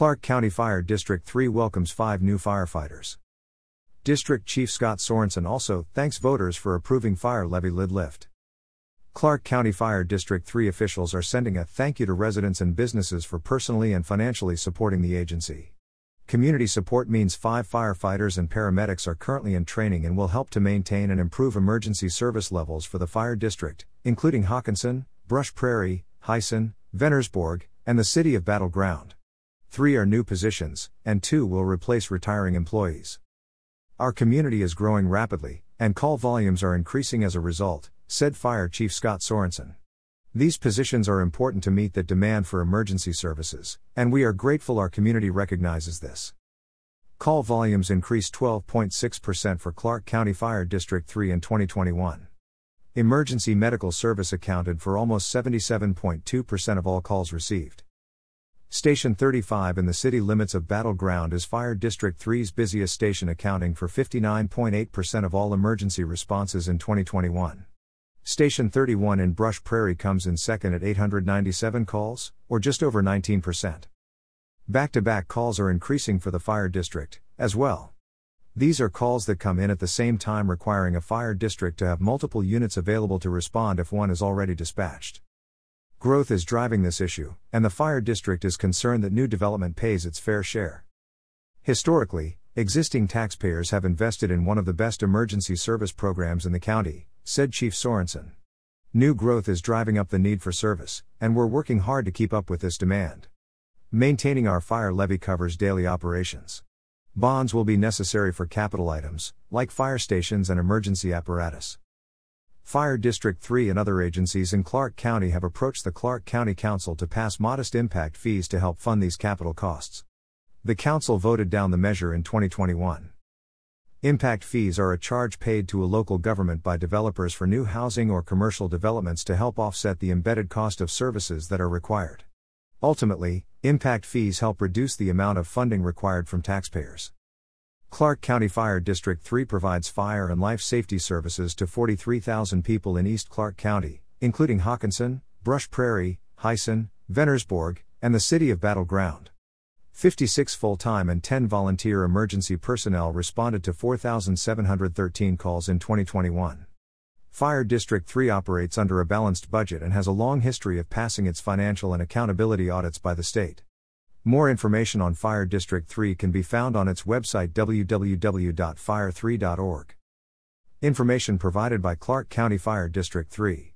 Clark County Fire District 3 welcomes five new firefighters. District Chief Scott Sorensen also thanks voters for approving fire levy lid lift. Clark County Fire District 3 officials are sending a thank you to residents and businesses for personally and financially supporting the agency. Community support means five firefighters and paramedics are currently in training and will help to maintain and improve emergency service levels for the fire district, including Hockinson, Brush Prairie, Heisson, Venersborg, and the city of Battle Ground. Three are new positions, and two will replace retiring employees. Our community is growing rapidly, and call volumes are increasing as a result, said Fire Chief Scott Sorensen. These positions are important to meet the demand for emergency services, and we are grateful our community recognizes this. Call volumes increased 12.6% for Clark County Fire District 3 in 2021. Emergency medical service accounted for almost 77.2% of all calls received. Station 35 in the city limits of Battle Ground is Fire District 3's busiest station, accounting for 59.8% of all emergency responses in 2021. Station 31 in Brush Prairie comes in second at 897 calls, or just over 19%. Back to back calls are increasing for the fire district, as well. These are calls that come in at the same time, requiring a fire district to have multiple units available to respond if one is already dispatched. Growth is driving this issue, and the fire district is concerned that new development pays its fair share. Historically, existing taxpayers have invested in one of the best emergency service programs in the county, said Chief Sorensen. New growth is driving up the need for service, and we're working hard to keep up with this demand. Maintaining our fire levy covers daily operations. Bonds will be necessary for capital items, like fire stations and emergency apparatus. Fire District 3 and other agencies in Clark County have approached the Clark County Council to pass modest impact fees to help fund these capital costs. The Council voted down the measure in 2021. Impact fees are a charge paid to a local government by developers for new housing or commercial developments to help offset the embedded cost of services that are required. Ultimately, impact fees help reduce the amount of funding required from taxpayers. Clark County Fire District 3 provides fire and life safety services to 43,000 people in East Clark County, including Hockinson, Brush Prairie, Heisson, Venersborg, and the city of Battle Ground. 56 full time and 10 volunteer emergency personnel responded to 4,713 calls in 2021. Fire District 3 operates under a balanced budget and has a long history of passing its financial and accountability audits by the state. More information on Fire District 3 can be found on its website www.fire3.org. Information provided by Clark County Fire District 3.